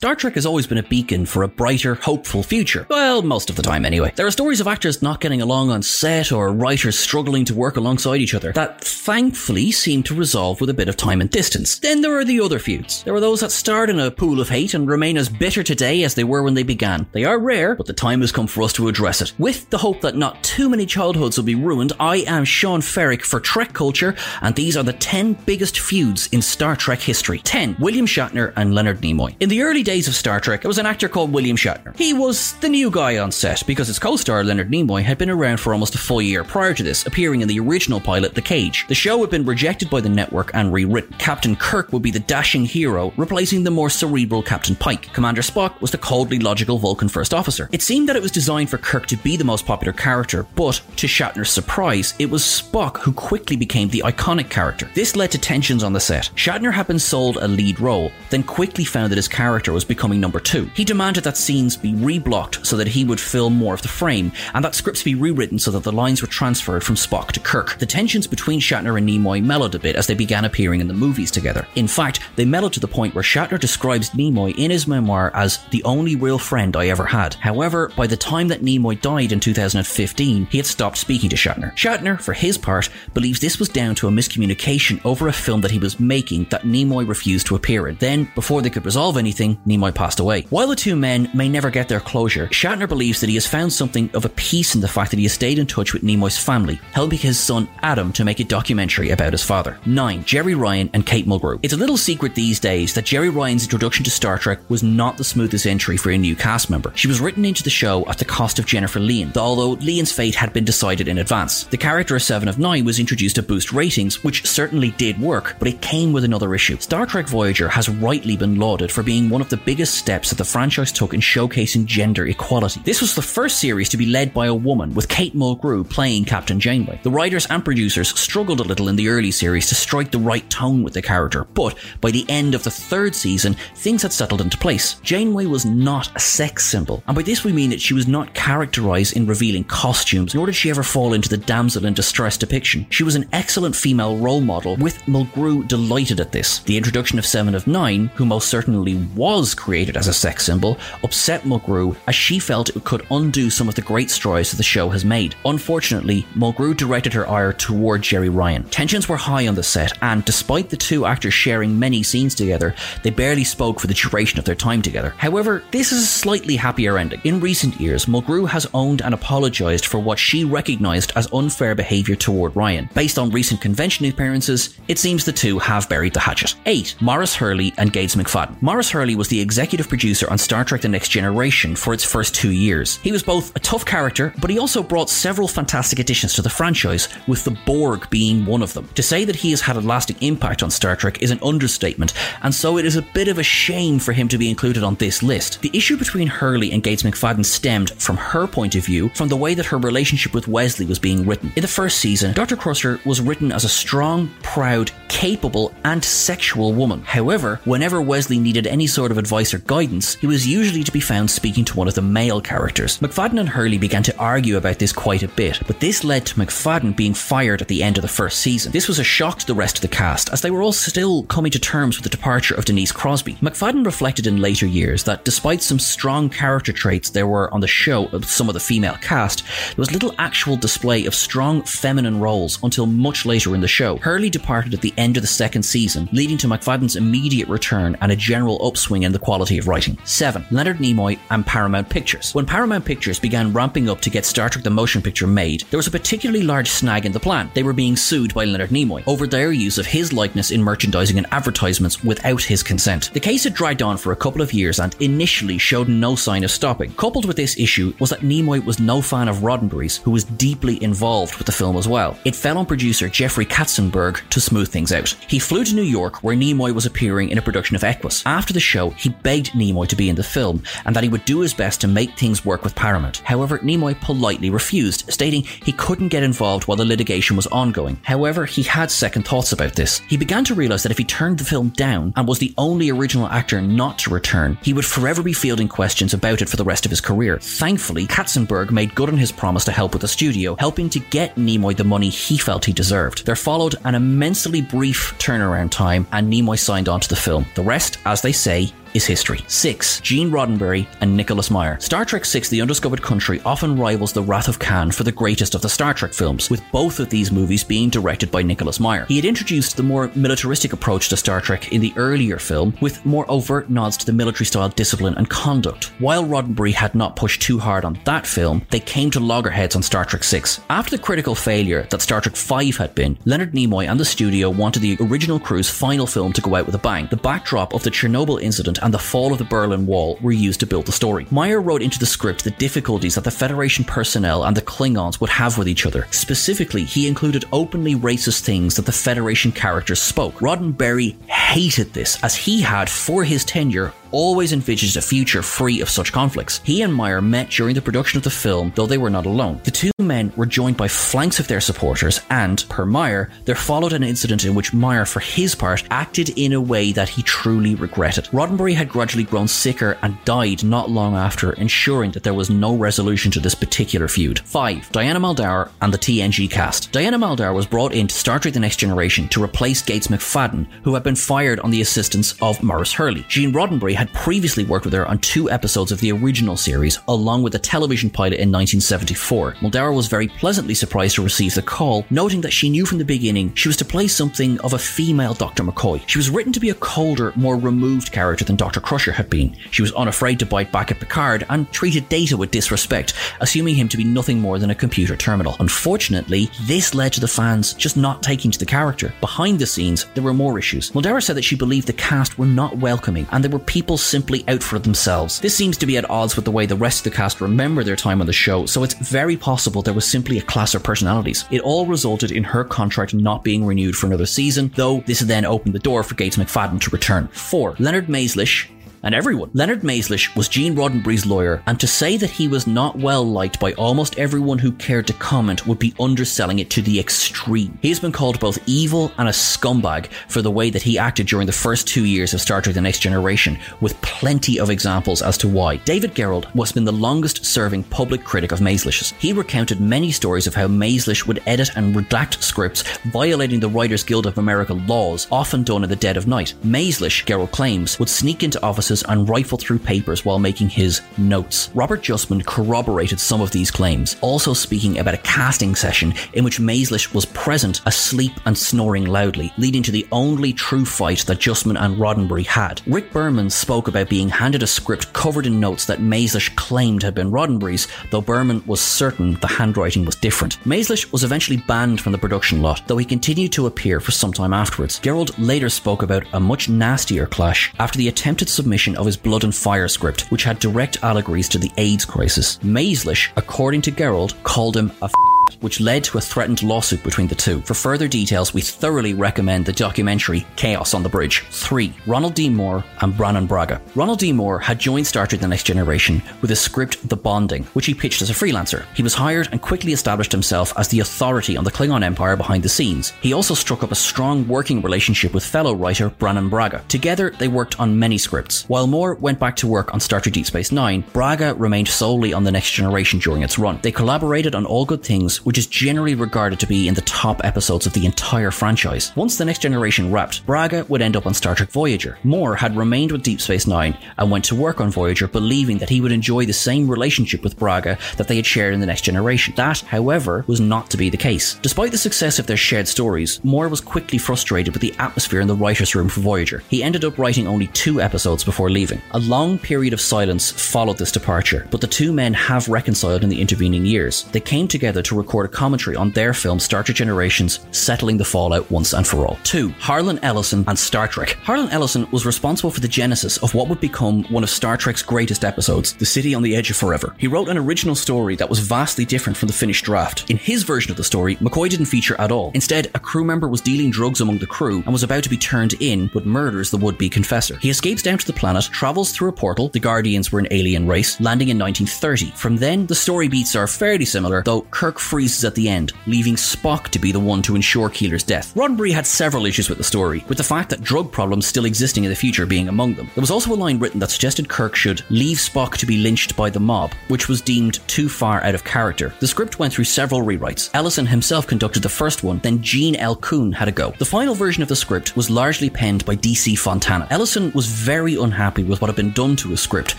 Star Trek has always been a beacon for a brighter, hopeful future. Well, most of the time anyway. There are stories of actors not getting along on set or writers struggling to work alongside each other that thankfully seem to resolve with a bit of time and distance. Then there are the other feuds. There are those that start in a pool of hate and remain as bitter today as they were when they began. They are rare, but the time has come for us to address it. With the hope that not too many childhoods will be ruined, I am Sean Ferrick for Trek Culture, and these are the 10 biggest feuds in Star Trek history. 10. William Shatner and Leonard Nimoy. In the early days of Star Trek, there was an actor called William Shatner. He was the new guy on set because his co-star Leonard Nimoy had been around for almost a full year prior to this, appearing in the original pilot The Cage. The show had been rejected by the network and rewritten. Captain Kirk would be the dashing hero, replacing the more cerebral Captain Pike. Commander Spock was the coldly logical Vulcan first officer. It seemed that it was designed for Kirk to be the most popular character, but to Shatner's surprise, it was Spock who quickly became the iconic character. This led to tensions on the set. Shatner had been sold a lead role, then quickly found that his character was becoming number two. He demanded that scenes be reblocked so that he would fill more of the frame, and that scripts be rewritten so that the lines were transferred from Spock to Kirk. The tensions between Shatner and Nimoy mellowed a bit as they began appearing in the movies together. In fact, they mellowed to the point where Shatner describes Nimoy in his memoir as the only real friend I ever had. However, by the time that Nimoy died in 2015, he had stopped speaking to Shatner. Shatner, for his part, believes this was down to a miscommunication over a film that he was making that Nimoy refused to appear in. Then, before they could resolve anything, Nimoy passed away. While the two men may never get their closure, Shatner believes that he has found something of a peace in the fact that he has stayed in touch with Nimoy's family, helping his son Adam to make a documentary about his father. 9. Jeri Ryan and Kate Mulgrew. It's a little secret these days that Jeri Ryan's introduction to Star Trek was not the smoothest entry for a new cast member. She was written into the show at the cost of Jennifer Lien, although Lien's fate had been decided in advance. The character of Seven of Nine was introduced to boost ratings, which certainly did work, but it came with another issue. Star Trek Voyager has rightly been lauded for being one of the biggest steps that the franchise took in showcasing gender equality. This was the first series to be led by a woman, with Kate Mulgrew playing Captain Janeway. The writers and producers struggled a little in the early series to strike the right tone with the character, but by the end of the third season, things had settled into place. Janeway was not a sex symbol, and by this we mean that she was not characterized in revealing costumes, nor did she ever fall into the damsel in distress depiction. She was an excellent female role model, with Mulgrew delighted at this. The introduction of Seven of Nine, who most certainly was created as a sex symbol, upset Mulgrew as she felt it could undo some of the great strides that the show has made. Unfortunately, Mulgrew directed her ire toward Jeri Ryan. Tensions were high on the set, and despite the two actors sharing many scenes together, they barely spoke for the duration of their time together. However, this is a slightly happier ending. In recent years, Mulgrew has owned and apologized for what she recognized as unfair behavior toward Ryan. Based on recent convention appearances, it seems the two have buried the hatchet. 8. Maurice Hurley and Gates McFadden. Maurice Hurley was the executive producer on Star Trek The Next Generation for its first two years. He was both a tough character, but he also brought several fantastic additions to the franchise, with the Borg being one of them. To say that he has had a lasting impact on Star Trek is an understatement, and so it is a bit of a shame for him to be included on this list. The issue between Hurley and Gates McFadden stemmed, from her point of view, from the way that her relationship with Wesley was being written. In the first season, Dr. Crusher was written as a strong, proud, capable, and sexual woman. However, whenever Wesley needed any sort of advice or guidance, he was usually to be found speaking to one of the male characters. McFadden and Hurley began to argue about this quite a bit, but this led to McFadden being fired at the end of the first season. This was a shock to the rest of the cast, as they were all still coming to terms with the departure of Denise Crosby. McFadden reflected in later years that despite some strong character traits there were on the show of some of the female cast, there was little actual display of strong feminine roles until much later in the show. Hurley departed at the end of the second season, leading to McFadden's immediate return and a general upswing in the quality of writing. 7. Leonard Nimoy and Paramount Pictures. When Paramount Pictures began ramping up to get Star Trek the Motion Picture made, there was a particularly large snag in the plan. They were being sued by Leonard Nimoy over their use of his likeness in merchandising and advertisements without his consent. The case had dragged on for a couple of years and initially showed no sign of stopping. Coupled with this issue was that Nimoy was no fan of Roddenberry's, who was deeply involved with the film as well. It fell on producer Jeffrey Katzenberg to smooth things out. He flew to New York, where Nimoy was appearing in a production of Equus. After the show, he begged Nimoy to be in the film and that he would do his best to make things work with Paramount. However, Nimoy politely refused, stating he couldn't get involved while the litigation was ongoing. However, he had second thoughts about this. He began to realize that if he turned the film down and was the only original actor not to return, he would forever be fielding questions about it for the rest of his career. Thankfully, Katzenberg made good on his promise to help with the studio, helping to get Nimoy the money he felt he deserved. There followed an immensely brief turnaround time, and Nimoy signed on to the film. The rest, as they say, is history. 6. Gene Roddenberry and Nicholas Meyer. Star Trek 6 The Undiscovered Country often rivals The Wrath of Khan for the greatest of the Star Trek films, with both of these movies being directed by Nicholas Meyer. He had introduced the more militaristic approach to Star Trek in the earlier film, with more overt nods to the military style discipline and conduct. While Roddenberry had not pushed too hard on that film, they came to loggerheads on Star Trek 6. After the critical failure that Star Trek 5 had been, Leonard Nimoy and the studio wanted the original crew's final film to go out with a bang. The backdrop of the Chernobyl incident and the fall of the Berlin Wall were used to build the story. Meyer wrote into the script the difficulties that the Federation personnel and the Klingons would have with each other. Specifically, he included openly racist things that the Federation characters spoke. Roddenberry hated this, as he had, for his tenure, always envisaged a future free of such conflicts. He and Meyer met during the production of the film, though they were not alone. The two men were joined by flanks of their supporters, and, per Meyer, there followed an incident in which Meyer, for his part, acted in a way that he truly regretted. Roddenberry had gradually grown sicker and died not long after, ensuring that there was no resolution to this particular feud. 5. Diana Muldaur and the TNG cast. Diana Muldaur was brought in to Star Trek The Next Generation to replace Gates McFadden, who had been fired on the assistance of Maurice Hurley. Gene Roddenberry had previously worked with her on two episodes of the original series, along with a television pilot in 1974. Muldaur was very pleasantly surprised to receive the call, noting that she knew from the beginning she was to play something of a female Dr. McCoy. She was written to be a colder, more removed character than Dr. Crusher had been. She was unafraid to bite back at Picard and treated Data with disrespect, assuming him to be nothing more than a computer terminal. Unfortunately, this led to the fans just not taking to the character. Behind the scenes, there were more issues. Muldaur said that she believed the cast were not welcoming and there were people simply out for themselves. This seems to be at odds with the way the rest of the cast remember their time on the show, so it's very possible there was simply a clash of personalities. It all resulted in her contract not being renewed for another season, though this then opened the door for Gates McFadden to return. 4. Leonard Maizlish and everyone. Leonard Maizlish was Gene Roddenberry's lawyer, and to say that he was not well liked by almost everyone who cared to comment would be underselling it to the extreme. He has been called both evil and a scumbag for the way that he acted during the first two years of Star Trek The Next Generation, with plenty of examples as to why. David Gerrold was been the longest serving public critic of Maizlish's. He recounted many stories of how Maizlish would edit and redact scripts, violating the Writers Guild of America laws, often done in the dead of night. Maizlish, Gerrold claims, would sneak into offices and rifle through papers while making his notes. Robert Justman corroborated some of these claims, also speaking about a casting session in which Maizlish was present, asleep and snoring loudly, leading to the only true fight that Justman and Roddenberry had. Rick Berman spoke about being handed a script covered in notes that Maizlish claimed had been Roddenberry's, though Berman was certain the handwriting was different. Maizlish was eventually banned from the production lot, though he continued to appear for some time afterwards. Gerrold later spoke about a much nastier clash after the attempted submission of his Blood and Fire script, which had direct allegories to the AIDS crisis. Maizlish, according to Gerrold, called him a f- which led to a threatened lawsuit between the two. For further details, we thoroughly recommend the documentary Chaos on the Bridge. 3. Ronald D. Moore and Brannon Braga. Ronald D. Moore had joined Star Trek The Next Generation with his script The Bonding, which he pitched as a freelancer. He was hired and quickly established himself as the authority on the Klingon Empire behind the scenes. He also struck up a strong working relationship with fellow writer Brannon Braga. Together, they worked on many scripts. While Moore went back to work on Star Trek Deep Space Nine, Braga remained solely on The Next Generation during its run. They collaborated on All Good Things, which is generally regarded to be in the top episodes of the entire franchise. Once The Next Generation wrapped, Braga would end up on Star Trek Voyager. Moore had remained with Deep Space Nine and went to work on Voyager, believing that he would enjoy the same relationship with Braga that they had shared in The Next Generation. That, however, was not to be the case. Despite the success of their shared stories, Moore was quickly frustrated with the atmosphere in the writer's room for Voyager. He ended up writing only two episodes before leaving. A long period of silence followed this departure, but the two men have reconciled in the intervening years. They came together to record a commentary on their film Star Trek Generations, settling the fallout once and for all. 2. Harlan Ellison and Star Trek. Harlan Ellison was responsible for the genesis of what would become one of Star Trek's greatest episodes, The City on the Edge of Forever. He wrote an original story that was vastly different from the finished draft. In his version of the story, McCoy didn't feature at all. Instead, a crew member was dealing drugs among the crew and was about to be turned in, but murders the would be confessor. He escapes down to the planet, travels through a portal, the Guardians were an alien race, landing in 1930. From then, the story beats are fairly similar, though Kirk freezes at the end, leaving Spock to be the one to ensure Keeler's death. Roddenberry had several issues with the story, with the fact that drug problems still existing in the future being among them. There was also a line written that suggested Kirk should leave Spock to be lynched by the mob, which was deemed too far out of character. The script went through several rewrites. Ellison himself conducted the first one, then Gene L. Coon had a go. The final version of the script was largely penned by DC Fontana. Ellison was very unhappy with what had been done to his script,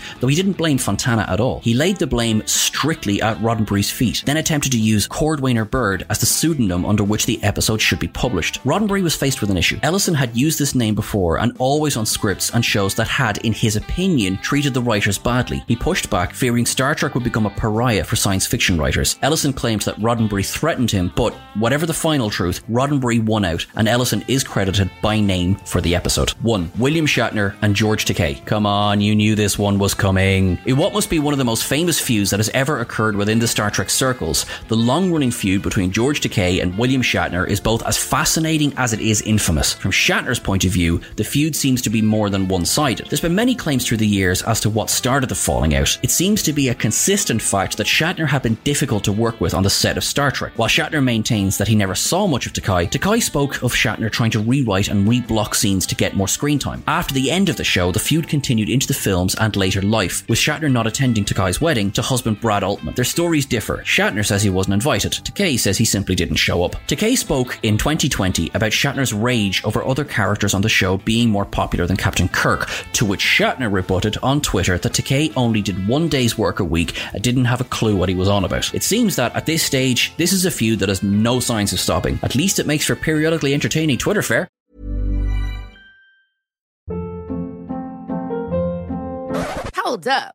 though he didn't blame Fontana at all. He laid the blame strictly at Roddenberry's feet, then attempted to use Cordwainer Bird as the pseudonym under which the episode should be published. Roddenberry was faced with an issue. Ellison had used this name before and always on scripts and shows that had, in his opinion, treated the writers badly. He pushed back, fearing Star Trek would become a pariah for science fiction writers. Ellison claimed that Roddenberry threatened him, but whatever the final truth, Roddenberry won out, and Ellison is credited by name for the episode. 1. William Shatner and George Takei. Come on, you knew this one was coming. In what must be one of the most famous feuds that has ever occurred within the Star Trek circles, the long running feud between George Takei and William Shatner is both as fascinating as it is infamous. From Shatner's point of view, the feud seems to be more than one sided. There's been many claims through the years as to what started the falling out. It seems to be a consistent fact that Shatner had been difficult to work with on the set of Star Trek. While Shatner maintains that he never saw much of Takei, Takei spoke of Shatner trying to rewrite and reblock scenes to get more screen time. After the end of the show, the feud continued into the films and later life, with Shatner not attending Takei's wedding to husband Brad Altman. Their stories differ. Shatner says he wasn't invited. Takei says he simply didn't show up. Takei spoke in 2020 about Shatner's rage over other characters on the show being more popular than Captain Kirk, to which Shatner rebutted on Twitter that Takei only did one day's work a week and didn't have a clue what he was on about. It seems that at this stage, this is a feud that has no signs of stopping. At least it makes for periodically entertaining Twitter fare. Hold up.